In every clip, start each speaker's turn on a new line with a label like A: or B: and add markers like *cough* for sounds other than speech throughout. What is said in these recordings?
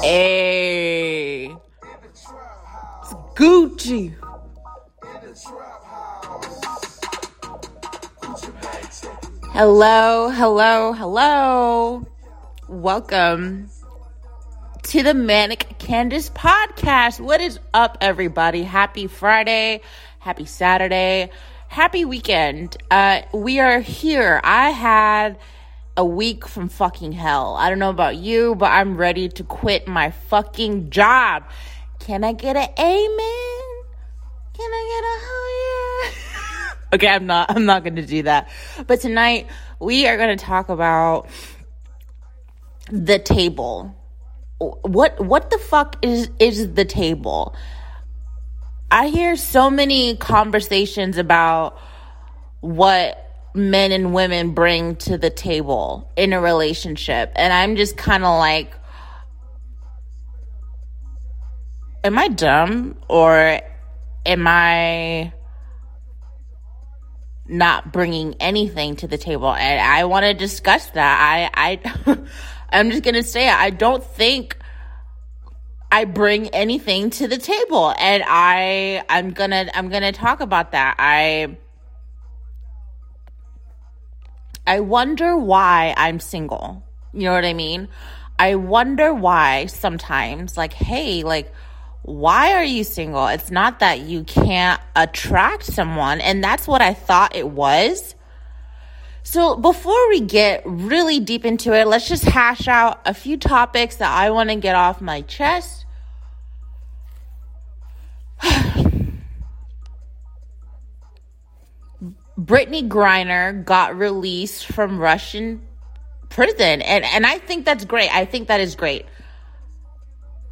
A: Hey. It's Gucci. Hello, hello, hello. Welcome to the Manic Candice podcast. What is up, everybody? Happy Friday, happy Saturday, happy weekend. Uh, we are here. I had a week from fucking hell. I don't know about you, but I'm ready to quit my fucking job. Can I get an amen? Can I get a oh yeah? *laughs* okay, I'm not I'm not going to do that. But tonight we are going to talk about the table. What what the fuck is is the table? I hear so many conversations about what men and women bring to the table in a relationship. And I'm just kind of like, am I dumb or am I not bringing anything to the table? And I want to discuss that. I, I, *laughs* I'm just going to say, I don't think I bring anything to the table. And I, I'm gonna, I'm gonna talk about that. I, I wonder why I'm single. You know what I mean? I wonder why sometimes, like, hey, like, why are you single? It's not that you can't attract someone. And that's what I thought it was. So before we get really deep into it, let's just hash out a few topics that I want to get off my chest. *sighs* Brittney Griner got released from Russian prison. And, and I think that's great. I think that is great.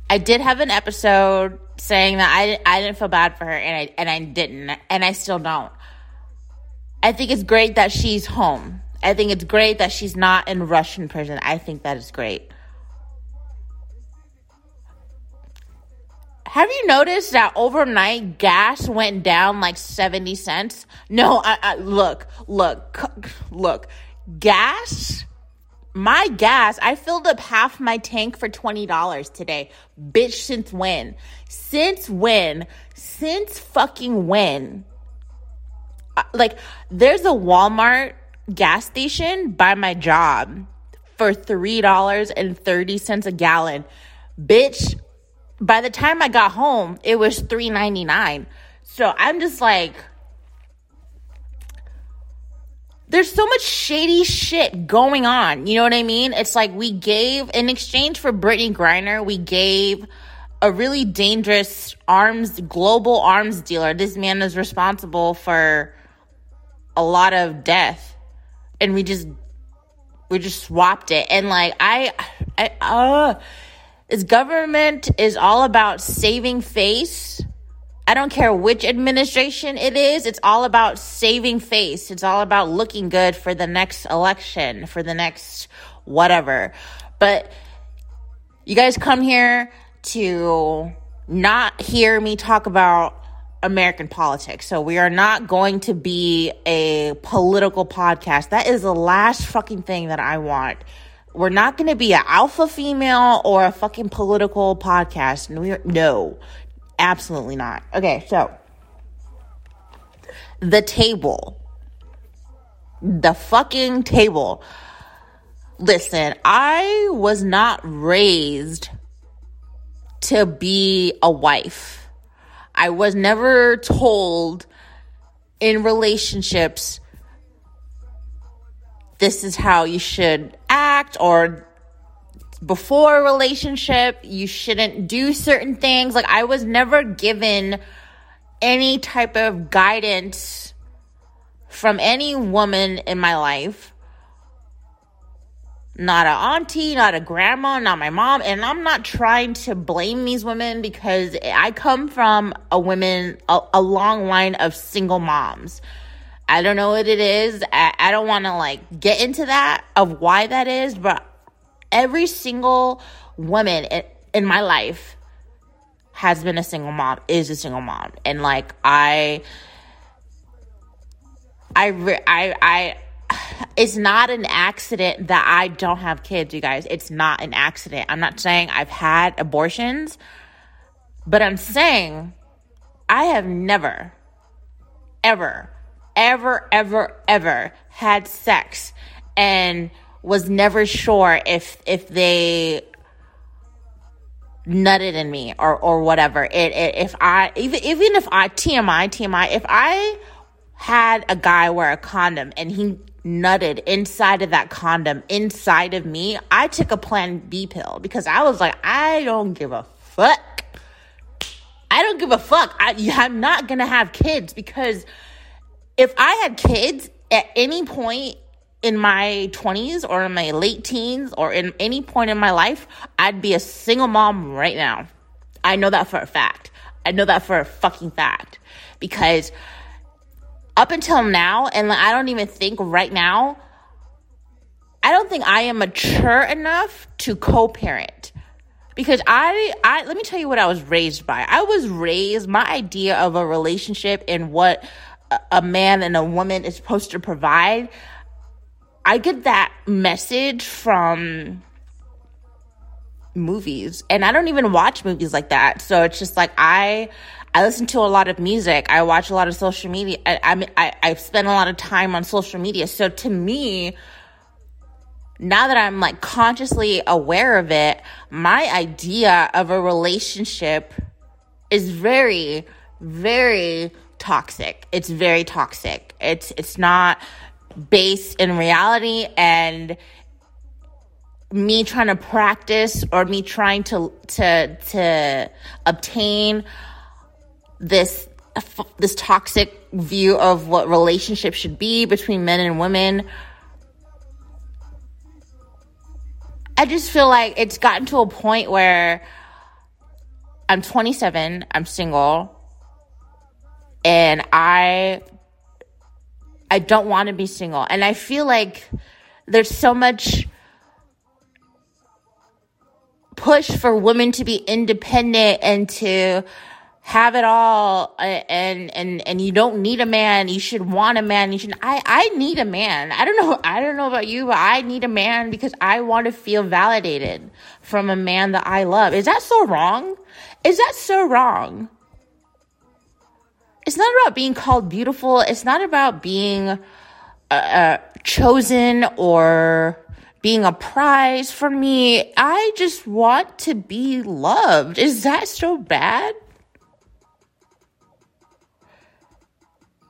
A: I did have an episode saying that I, I didn't feel bad for her and I, and I didn't. And I still don't. I think it's great that she's home. I think it's great that she's not in Russian prison. I think that is great. Have you noticed that overnight gas went down like 70 cents? No, I, I, look, look, look. Gas, my gas, I filled up half my tank for $20 today. Bitch, since when? Since when? Since fucking when? Uh, like, there's a Walmart gas station by my job for $3.30 a gallon. Bitch, by the time I got home, it was three ninety nine. So I'm just like, there's so much shady shit going on. You know what I mean? It's like we gave in exchange for Brittney Griner, we gave a really dangerous arms global arms dealer. This man is responsible for a lot of death, and we just we just swapped it. And like I, I uh this government is all about saving face. I don't care which administration it is, it's all about saving face. It's all about looking good for the next election, for the next whatever. But you guys come here to not hear me talk about American politics. So we are not going to be a political podcast. That is the last fucking thing that I want we're not going to be an alpha female or a fucking political podcast. No, no, absolutely not. Okay, so the table, the fucking table. Listen, I was not raised to be a wife. I was never told in relationships this is how you should act or before a relationship you shouldn't do certain things like i was never given any type of guidance from any woman in my life not a auntie, not a grandma, not my mom. And I'm not trying to blame these women because I come from a women, a, a long line of single moms. I don't know what it is. I, I don't want to like get into that of why that is, but every single woman in, in my life has been a single mom, is a single mom. And like I, I, I, I, *sighs* it's not an accident that I don't have kids, you guys. It's not an accident. I'm not saying I've had abortions, but I'm saying I have never, ever, ever, ever, ever had sex and was never sure if if they nutted in me or or whatever. It, it if I even even if I TMI TMI if I had a guy wear a condom and he nutted inside of that condom inside of me, I took a plan B pill because I was like, I don't give a fuck. I don't give a fuck. I, I'm not gonna have kids because if I had kids at any point in my 20s or in my late teens or in any point in my life, I'd be a single mom right now. I know that for a fact. I know that for a fucking fact because up until now, and I don't even think right now, I don't think I am mature enough to co-parent. Because I I let me tell you what I was raised by. I was raised my idea of a relationship and what a man and a woman is supposed to provide. I get that message from movies and I don't even watch movies like that. So it's just like I I listen to a lot of music. I watch a lot of social media. I, I, I, I spend a lot of time on social media. So to me, now that I'm like consciously aware of it, my idea of a relationship is very, very toxic. It's very toxic. It's, it's not based in reality and me trying to practice or me trying to, to, to obtain this this toxic view of what relationships should be between men and women. I just feel like it's gotten to a point where I'm 27, I'm single, and I I don't want to be single. And I feel like there's so much push for women to be independent and to have it all and and and you don't need a man. You should want a man. You should i i need a man. I don't know i don't know about you but i need a man because i want to feel validated from a man that i love. Is that so wrong? Is that so wrong it's not about being called beautiful. It's not about being uh, uh, chosen or being a prize for me. I just want to be loved. Is that so bad?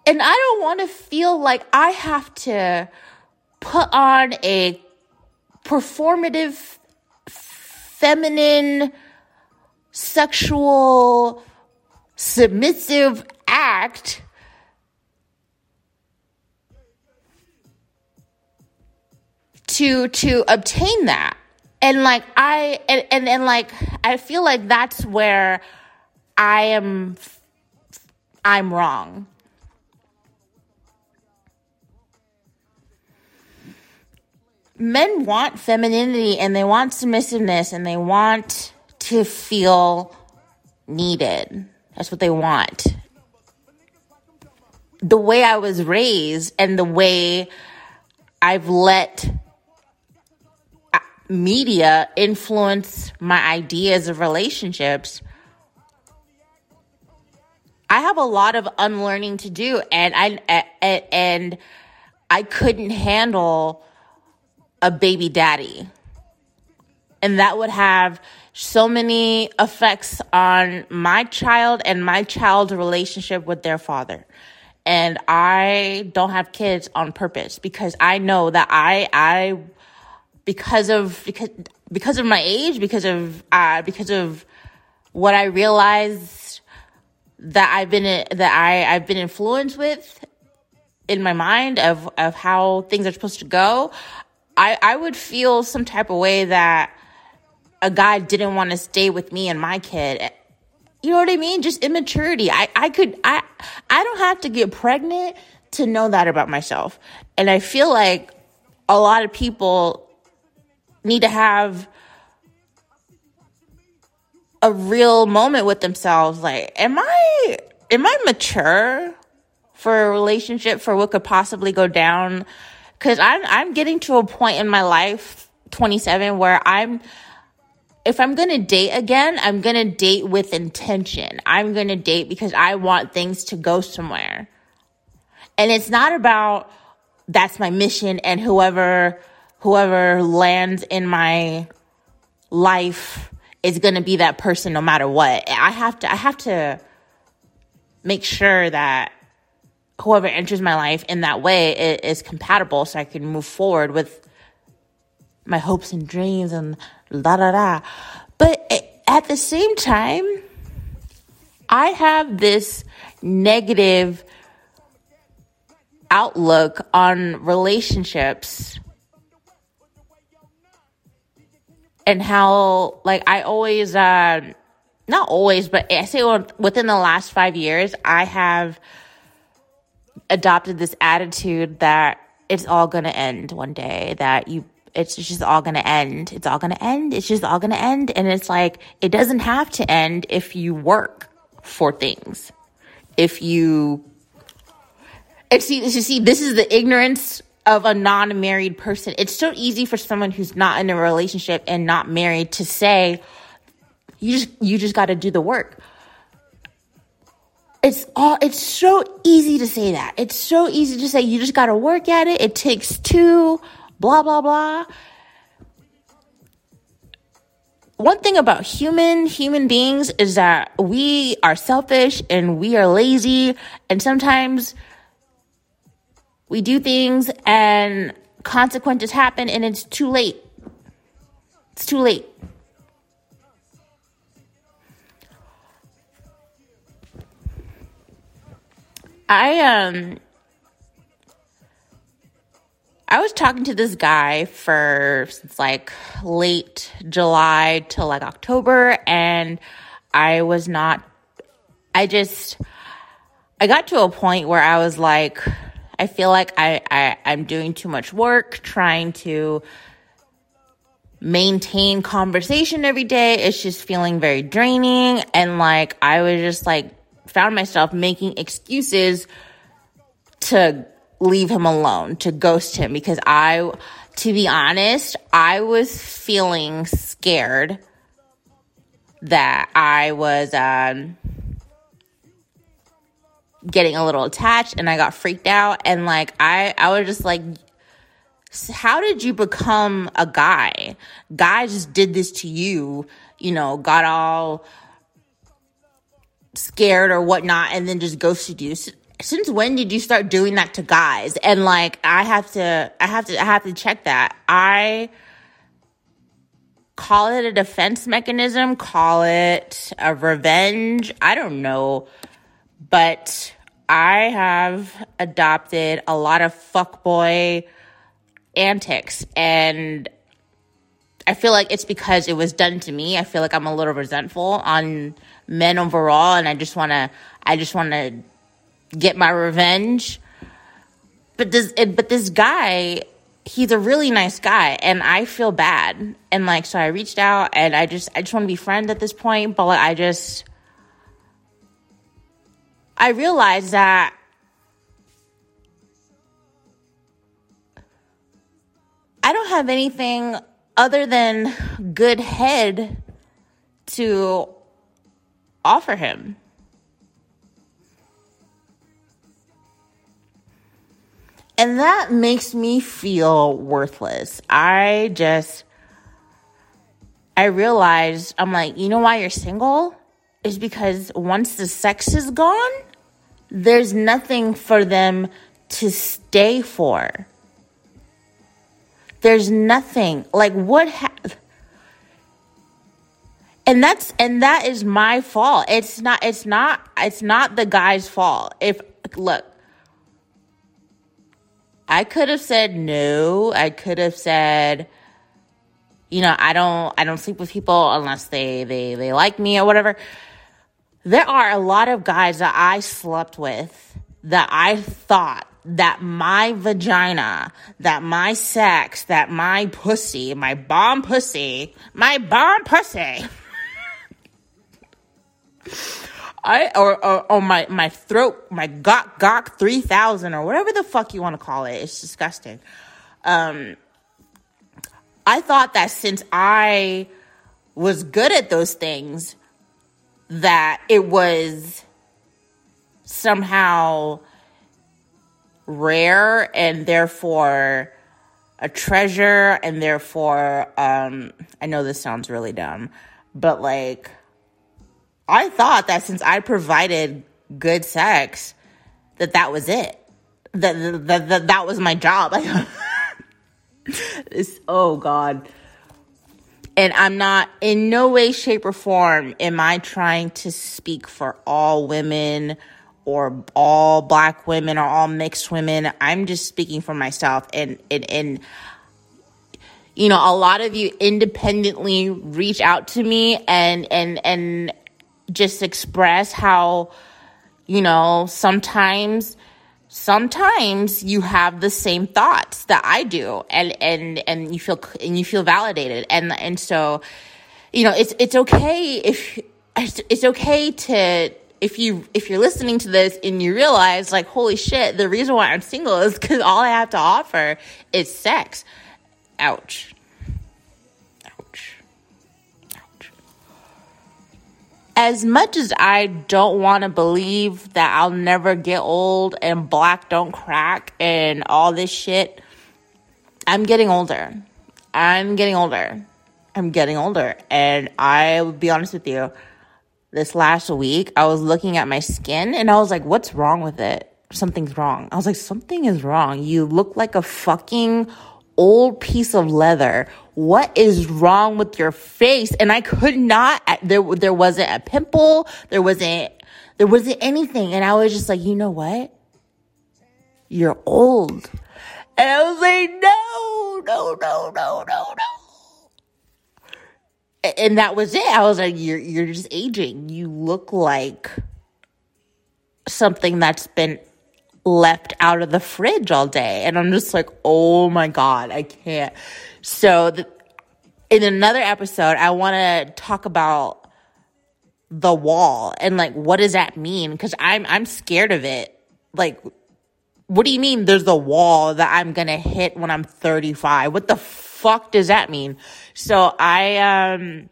A: And I don't want to feel like I have to put on a performative, feminine, sexual, submissive act to to obtain that and like i and, and and like i feel like that's where i am i'm wrong men want femininity and they want submissiveness and they want to feel needed. That's what they want. The way I was raised and the way I've let uh, media influence my ideas of relationships. I have a lot of unlearning to do and I and I couldn't handle a baby daddy. And that would have so many effects on my child and my child's relationship with their father. And I don't have kids on purpose because I know that I, I, because of, because, because of my age, because of, uh, because of what I realized that I've been, that I, I've been influenced with in my mind of, of how things are supposed to go. I, I would feel some type of way that a guy didn't want to stay with me and my kid. You know what I mean? Just immaturity. I, I could, I, I don't have to get pregnant to know that about myself. And I feel like a lot of people need to have a real moment with themselves. Like, am I, am I mature for a relationship for what could possibly go down? Cause I'm, I'm getting to a point in my life, 27, where I'm, if I'm gonna date again, I'm gonna date with intention. I'm gonna date because I want things to go somewhere. And it's not about that's my mission and whoever whoever lands in my life is going to be that person no matter what. I have to I have to make sure that whoever enters my life in that way is, compatible so I can move forward with my hopes and dreams and da da da. But at the same time, I have this negative outlook on relationships and how like I always uh not always but I say within the last 5 years I have adopted this attitude that it's all going to end one day that you it's just all going to end it's all going to end it's just all going to end and it's like it doesn't have to end if you work for things if you and see, you see, this is the ignorance of a non-married person. It's so easy for someone who's not in a relationship and not married to say, you just, you just got to do the work. It's all, it's so easy to say that. It's so easy to say, you just got to work at it. It takes two, blah, blah, blah. One thing about human, human beings is that we are selfish and we are lazy and sometimes we do things and consequences happen and it's too late. It's too late. I um I was talking to this guy for since like late July to like October and I was not I just I got to a point where I was like I feel like I, I I'm doing too much work trying to maintain conversation every day. It's just feeling very draining. And like, I was just like, found myself making excuses to leave him alone, to ghost him because I, to be honest, I was feeling scared that I was, um, getting a little attached and I got freaked out and like I I was just like how did you become a guy? Guys just did this to you, you know, got all scared or whatnot and then just ghosted you. Since when did you start doing that to guys? And like I have to I have to I have to check that. I call it a defense mechanism, call it a revenge. I don't know but I have adopted a lot of fuckboy antics and I feel like it's because it was done to me. I feel like I'm a little resentful on men overall and I just want to I just want to get my revenge. But this eh, but this guy, he's a really nice guy and I feel bad. And like so I reached out and I just I just want to be friends at this point, but like I just I realized that I don't have anything other than good head to offer him. And that makes me feel worthless. I just, I realized, I'm like, you know why you're single? is because once the sex is gone, there's nothing for them to stay for. There's nothing. Like what ha- and that's and that is my fault. It's not it's not it's not the guy's fault. If look, I could have said no. I could have said you know, I don't I don't sleep with people unless they they they like me or whatever there are a lot of guys that I slept with that I thought that my vagina, that my sex, that my pussy, my bomb pussy, my bomb pussy. *laughs* I or, or or my my throat, my gok gok three thousand or whatever the fuck you want to call it. It's disgusting. um, I thought that since I was good at those things, that it was somehow rare and therefore a treasure and therefore um I know this sounds really dumb, but like I thought that since I provided good sex that that was it. That that that, that was my job. *laughs* It's, oh god. And I'm not in no way shape or form am I trying to speak for all women or all black women or all mixed women. I'm just speaking for myself and and and you know, a lot of you independently reach out to me and and and just express how you know, sometimes sometimes you have the same thoughts that I do and and and you feel and you feel validated. And and so you know, it's it's okay if it's okay to if you if you're listening to this and you realize like holy shit the reason why i'm single is because all i have to offer is sex. Ouch as much as i don't want to believe that i'll never get old and black don't crack and all this shit i'm getting older i'm getting older i'm getting older and i will be honest with you this last week, I was looking at my skin and I was like, what's wrong with it? Something's wrong. I was like, something is wrong. You look like a fucking old piece of leather. What is wrong with your face? And I could not, there, there wasn't a pimple. There wasn't, there wasn't anything. And I was just like, you know what? You're old. And I was like, no, no, no, no, no, no and that was it. I was like, you're you're just aging. You look like something that's been left out of the fridge all day. And I'm just like, oh my God, I can't. So the, in another episode, I want to talk about the wall and like, what does that mean? Cause I'm, I'm scared of it. Like, what do you mean there's a wall that I'm to hit when I'm 35? What the fuck does that mean? So I, um,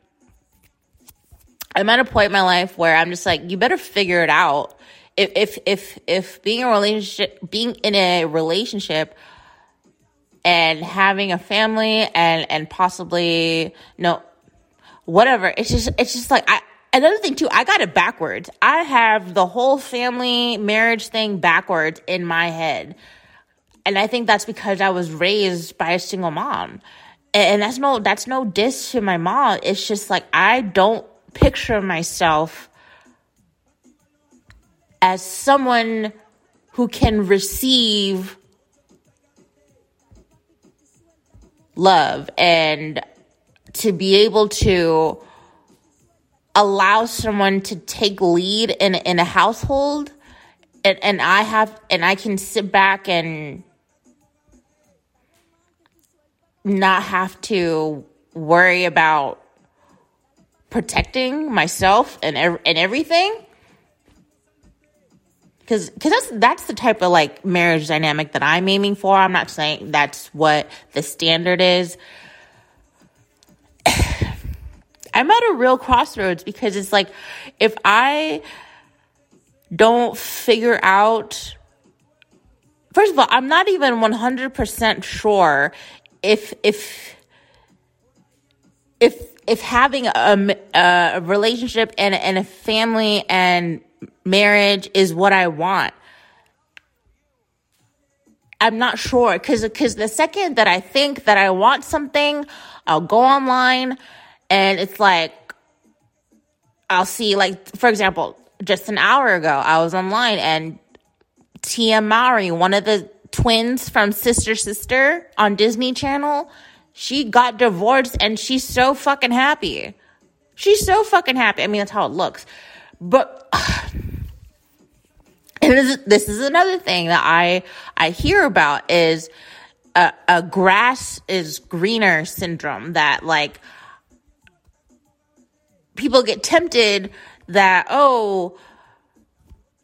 A: I'm at a point in my life where I'm just like, you better figure it out. If, if, if, if being a relationship, being in a relationship and having a family and, and possibly, no, whatever, it's just, it's just like, I, another thing too, I got it backwards. I have the whole family marriage thing backwards in my head. And I think that's because I was raised by a single mom and that's no that's no diss to my mom it's just like i don't picture myself as someone who can receive love and to be able to allow someone to take lead in in a household. And and I have and I can sit back and not have to worry about protecting myself and and everything because because that's that's the type of like marriage dynamic that I'm aiming for. I'm not saying that's what the standard is. *sighs* I'm at a real crossroads because it's like if I don't figure out first of all, I'm not even 100% sure if if if if having a, a relationship and, and a family and marriage is what I want. I'm not sure because because the second that I think that I want something, I'll go online and it's like I'll see like for example, just an hour ago I was online and Tia Mowry, one of the twins from Sister Sister on Disney Channel, she got divorced and she's so fucking happy. She's so fucking happy. I mean, that's how it looks. But *sighs* this, this is another thing that I I hear about is a, a grass is greener syndrome that like people get tempted that oh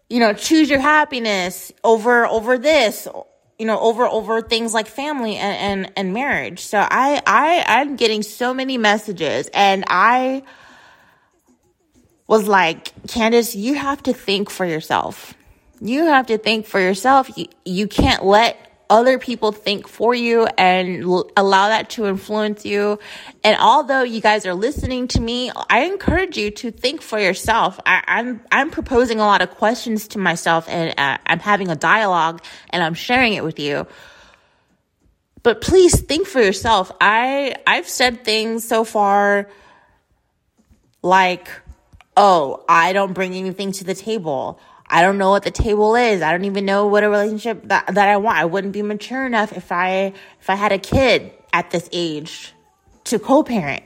A: you know choose your happiness over over this you know over over things like family and and, and marriage. So i i i'm getting so many messages and i was like candice you have to think for yourself. You have to think for yourself. You, you can't let other people think for you and l- allow that to influence you. And although you guys are listening to me, I encourage you to think for yourself. I, am I'm, I'm proposing a lot of questions to myself and uh, I'm having a dialogue and I'm sharing it with you. But please think for yourself. I I've said things so far like, "Oh, I don't bring anything to the table." I don't know what the table is. I don't even know what a relationship that, that I want. I wouldn't be mature enough if I if I had a kid at this age to co-parent.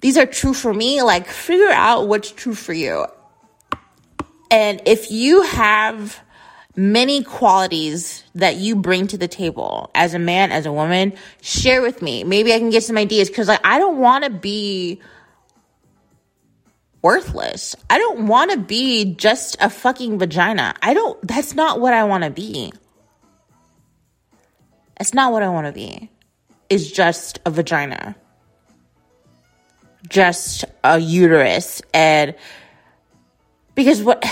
A: These are true for me. Like figure out what's true for you. And if you have many qualities that you bring to the table as a man, as a woman, share with me. Maybe I can get some ideas because like I don't want to be worthless. I don't want to be just a fucking vagina. I don't, that's not what I want to be. That's not what I want to be. Is just a vagina. Just a uterus. And because what,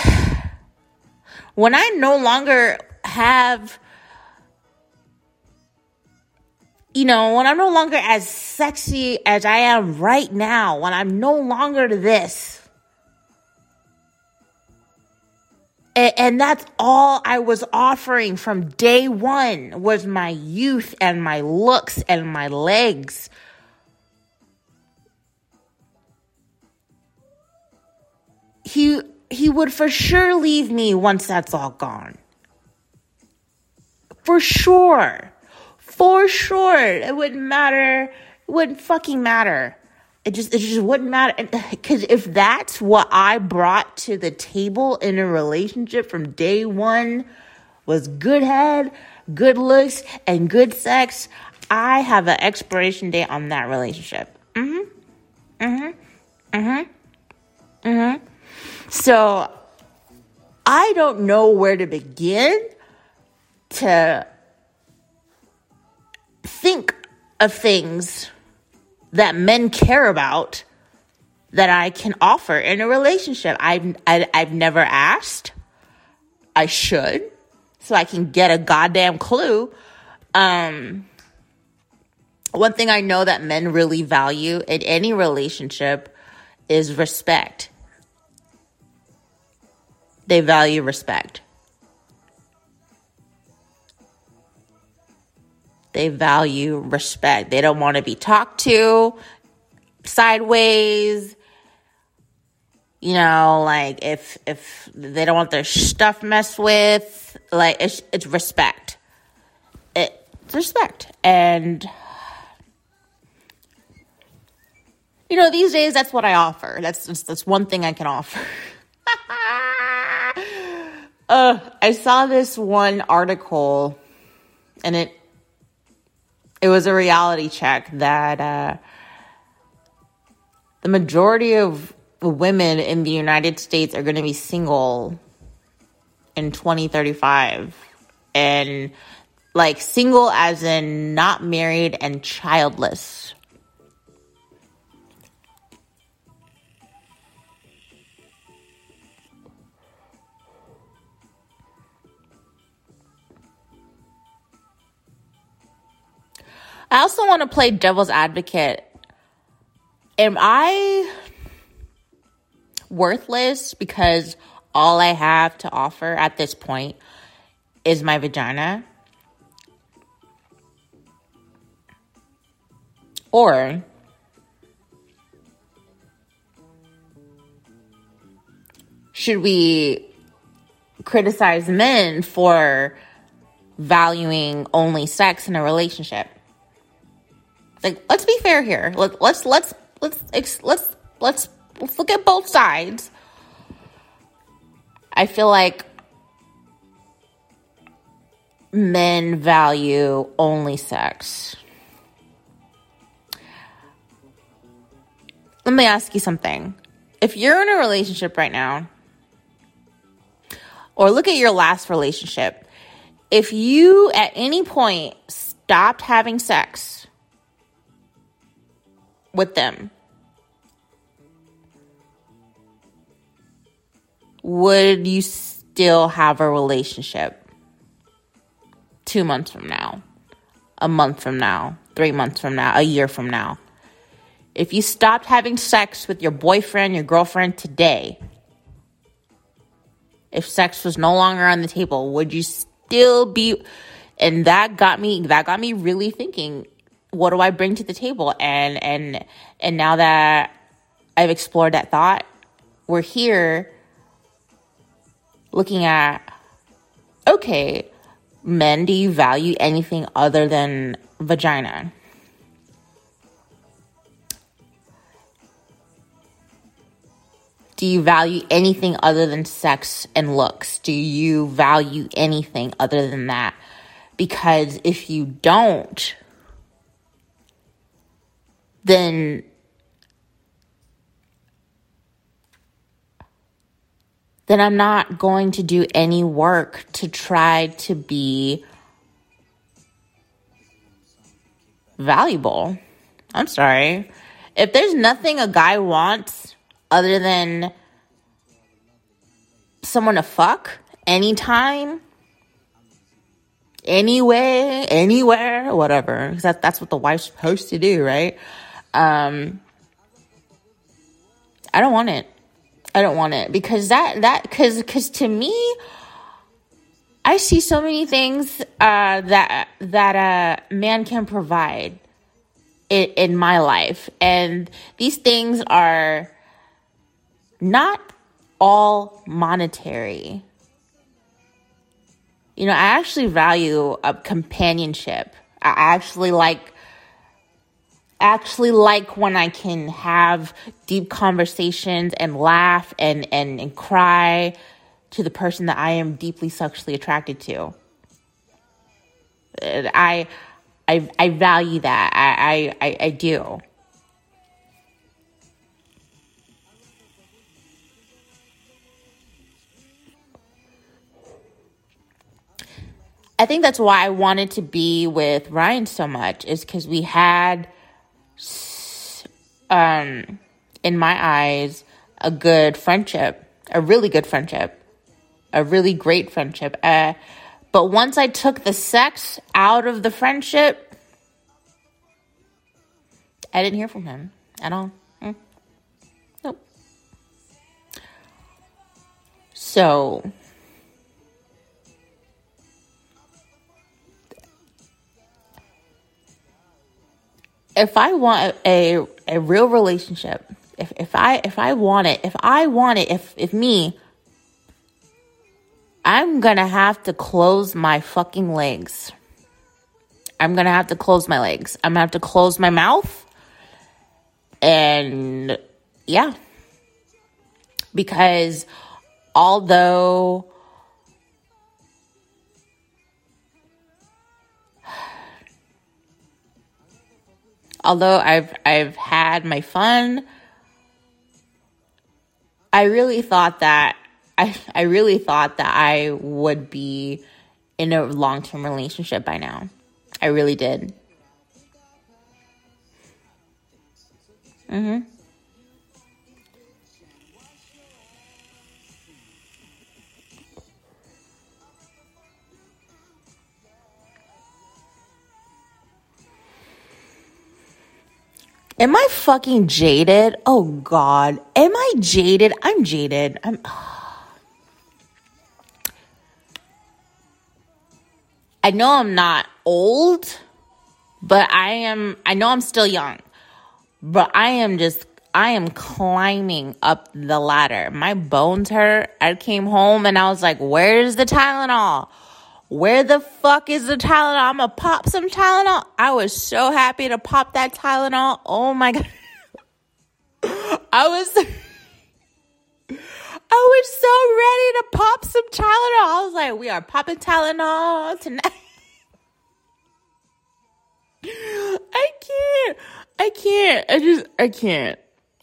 A: *sighs* when I no longer have you know, when I'm no longer as sexy as I am right now, when I'm no longer this, and that's all I was offering from day one was my youth and my looks and my legs. He he would for sure leave me once that's all gone. For sure. For sure. It wouldn't matter. It wouldn't fucking matter it just it just wouldn't matter because *sighs* if that's what I brought to the table in a relationship from day one was good head, good looks, and good sex, I have an expiration date on that relationship. Mm-hmm. Mm-hmm. Mm-hmm. Mm-hmm. So I don't know where to begin to think of things that men care about that I can offer in a relationship. I've, I, have i have never asked. I should, so I can get a goddamn clue. Um, one thing I know that men really value in any relationship is respect. They value respect. They value respect. They don't want to be talked to sideways. You know, like if if they don't want their stuff messed with, like it's it's respect. it's respect. And you know, these days that's what I offer. That's that's, that's one thing I can offer. *laughs* uh, I saw this one article and it it was a reality check that uh, the majority of women in the United States are going to be single in 2035. And like single as in not married and childless. I also want to play devil's advocate. Am I worthless because all I have to offer at this point is my vagina? Or should we criticize men for valuing only sex in a relationship? Like, let's be fair here. Let, let's let's let's let's let's let's let's look at both sides. I feel like men value only sex. Let me ask you something. If you're in a relationship right now, or look at your last relationship. If you at any point stopped having sex with them, would you still have a relationship two months from now, a month from now, three months from now, a year from now? If you stopped having sex with your boyfriend, your girlfriend today, if sex was no longer on the table, would you still be and that got me that got me really thinking what do I bring to the table and and and now that I've explored that thought, we're here looking at okay, men, do you value anything other than vagina? Do you value anything other than sex and looks? Do you value anything other than that? Because if you don't, then then I'm not going to do any work to try to be valuable. I'm sorry. If there's nothing a guy wants other than someone to fuck anytime, anyway, anywhere, whatever, because that, that's what the wife's supposed to do, right? Um, I don't want it. I don't want it because that that because because to me, I see so many things uh, that that a man can provide in, in my life, and these things are not all monetary. You know, I actually value a companionship. I actually like actually like when I can have deep conversations and laugh and, and, and cry to the person that I am deeply sexually attracted to. I I I value that. I I, I, I do. I think that's why I wanted to be with Ryan so much is because we had, um, in my eyes, a good friendship, a really good friendship, a really great friendship. Uh, but once I took the sex out of the friendship, I didn't hear from him at all. Mm. Nope. So if I want a a real relationship, if if I if I want it, if I want it, if if me, I'm gonna have to close my fucking legs. I'm gonna have to close my legs. I'm gonna have to close my mouth. And yeah. Because although although I've I've had my fun, I really thought that I I really thought that I would be in a long-term relationship by now. I really did. Mhm. Am I fucking jaded? Oh god. Am I jaded? I'm jaded. I'm I know I'm not old, but I am I know I'm still young. But I am just I am climbing up the ladder. My bones hurt. I came home and I was like, "Where's the Tylenol?" Where the fuck is the Tylenol? I'm gonna pop some Tylenol. I was so happy to pop that Tylenol. Oh my god. *laughs* I was I was so ready to pop some Tylenol. I was like, we are popping Tylenol tonight. *laughs* I can't. I can't. I just I can't.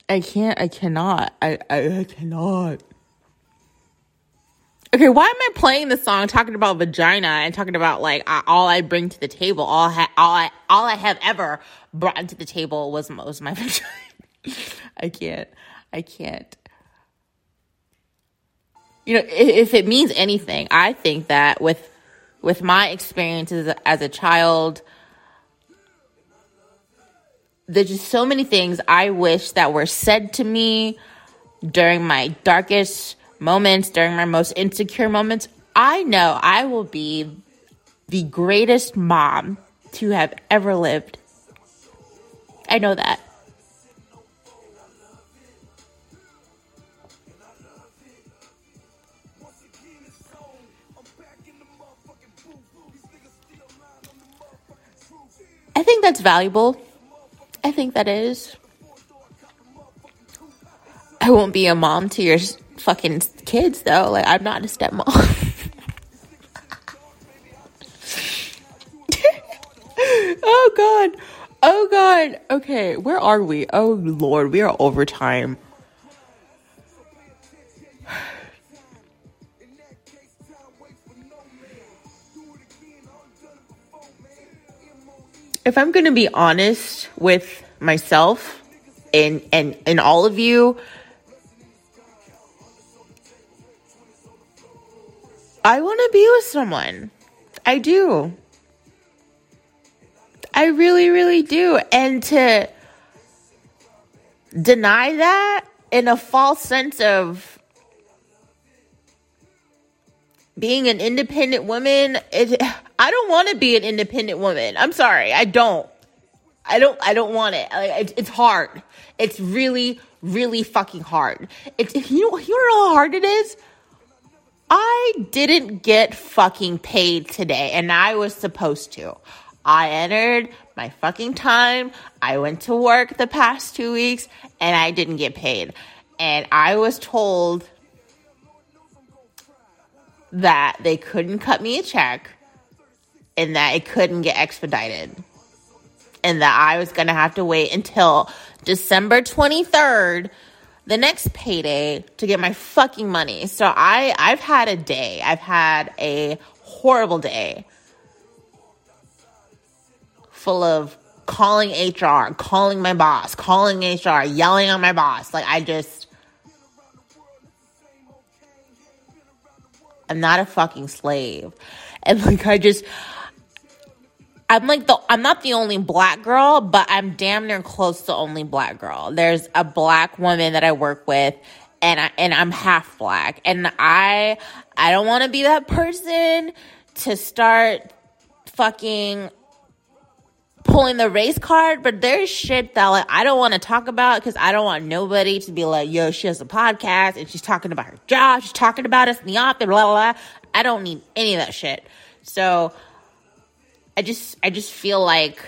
A: I can't. I cannot. I I, I cannot. Okay, why am I playing the song talking about vagina and talking about like all I bring to the table? All I, all I all I have ever brought to the table was was my *laughs* vagina. I can't. I can't. You know, if it means anything, I think that with with my experiences as a child, there's just so many things I wish that were said to me during my darkest moments, during my most insecure moments, I know I will be the greatest mom to have ever lived. I know that. I think that's valuable. I think that is. I won't be a mom to your fucking kids though. Like I'm not a stepmom. *laughs* oh god. Oh god. Okay, where are we? Oh lord, we are over time. If I'm going to be honest with myself and and and all of you, I want to be with someone. I do. I really, really do. And to deny that in a false sense of being an independent woman, it, I don't want to be an independent woman. I'm sorry. I don't. I don't, I don't want it. Like, it's hard. It's really, really fucking hard. It's, you you know how hard it is? I didn't get fucking paid today and I was supposed to. I entered my fucking time. I went to work the past two weeks and I didn't get paid. And I was told that they couldn't cut me a check and that it couldn't get expedited. And that I was going to have to wait until December 23rd the next payday to get my fucking money. So I I've had a day. I've had a horrible day full of calling HR, calling my boss, calling HR, yelling at my boss. Like I just I'm not a fucking slave. And like I just I'm like the I'm not the only black girl, but I'm damn near close to only black girl. There's a black woman that I work with and I and I'm half black. And I I don't want to be that person to start fucking pulling the race card, but there's shit that like I don't want to talk about because I don't want nobody to be like, yo, she has a podcast and she's talking about her job, she's talking about us in the office, blah blah blah. I don't need any of that shit. So I just I just feel like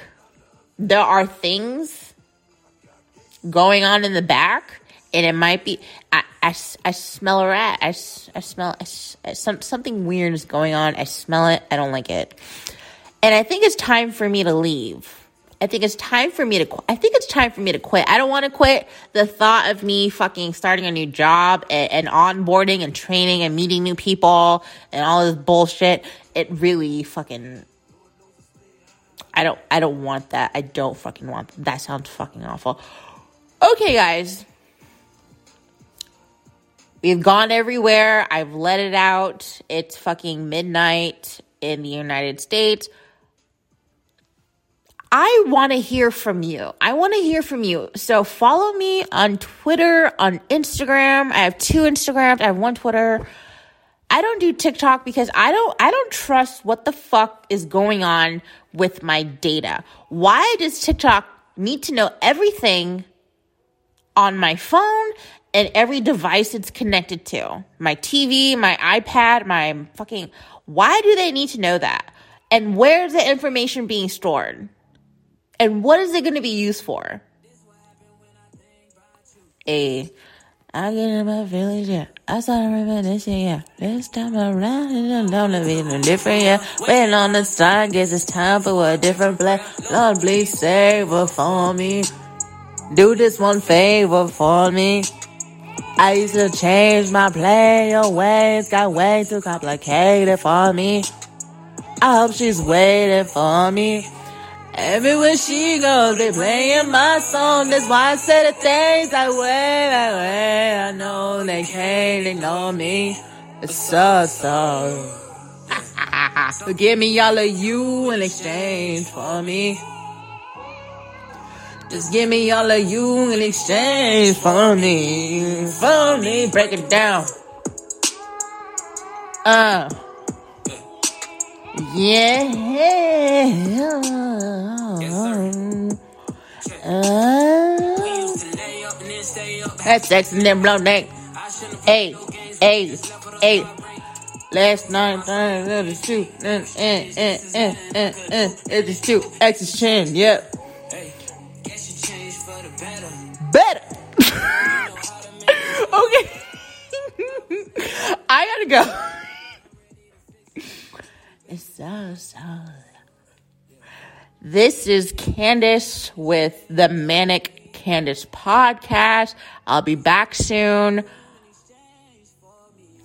A: there are things going on in the back and it might be I, I, I smell a rat. I, I smell I, some, something weird is going on. I smell it. I don't like it. And I think it's time for me to leave. I think it's time for me to I think it's time for me to quit. I don't want to quit. The thought of me fucking starting a new job and, and onboarding and training and meeting new people and all this bullshit it really fucking I don't I don't want that. I don't fucking want that. that sounds fucking awful. Okay, guys. We've gone everywhere. I've let it out. It's fucking midnight in the United States. I want to hear from you. I want to hear from you. So follow me on Twitter, on Instagram. I have two Instagrams. I have one Twitter. I don't do TikTok because I don't I don't trust what the fuck is going on with my data. Why does TikTok need to know everything on my phone and every device it's connected to? My TV, my iPad, my fucking why do they need to know that? And where's the information being stored? And what is it going to be used for? A I get in my feelings, yeah. I the revelation, yeah. This time around, it's gonna be different, yeah. Waiting on the sign, guess it's time for a different plan. Lord, please save her for me. Do this one favor for me. I used to change my play your ways, got way too complicated for me. I hope she's waiting for me. Everywhere she goes, they playing my song. That's why I say the things I way, I way. I know they can't ignore me. It's so, *laughs* so. Give me all of you in exchange for me. Just give me all of you in exchange for me. For me, break it down. Uh. Yeah. Uh, that's sex and then blow neck. Hey, hey, hey. Last night, it was two, and, and, and, and, and, and, it was two, X's chin, yep. Better. *laughs* okay. *laughs* I gotta go. This is Candice with the Manic Candice podcast. I'll be back soon.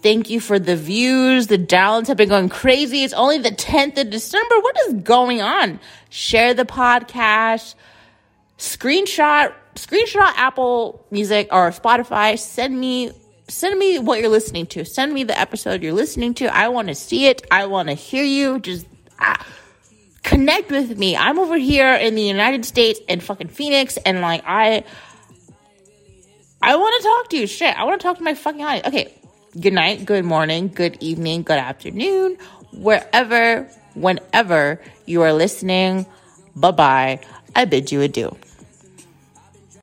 A: Thank you for the views. The downloads have been going crazy. It's only the 10th of December. What is going on? Share the podcast. Screenshot, screenshot Apple Music or Spotify. Send me, send me what you're listening to. Send me the episode you're listening to. I want to see it. I want to hear you. Just ah, connect with me. I'm over here in the United States in fucking Phoenix and like I, I want to talk to you. Shit. I want to talk to my fucking audience. Okay good night, good morning, good evening, good afternoon, wherever, whenever you are listening. Bye bye. I bid you adieu.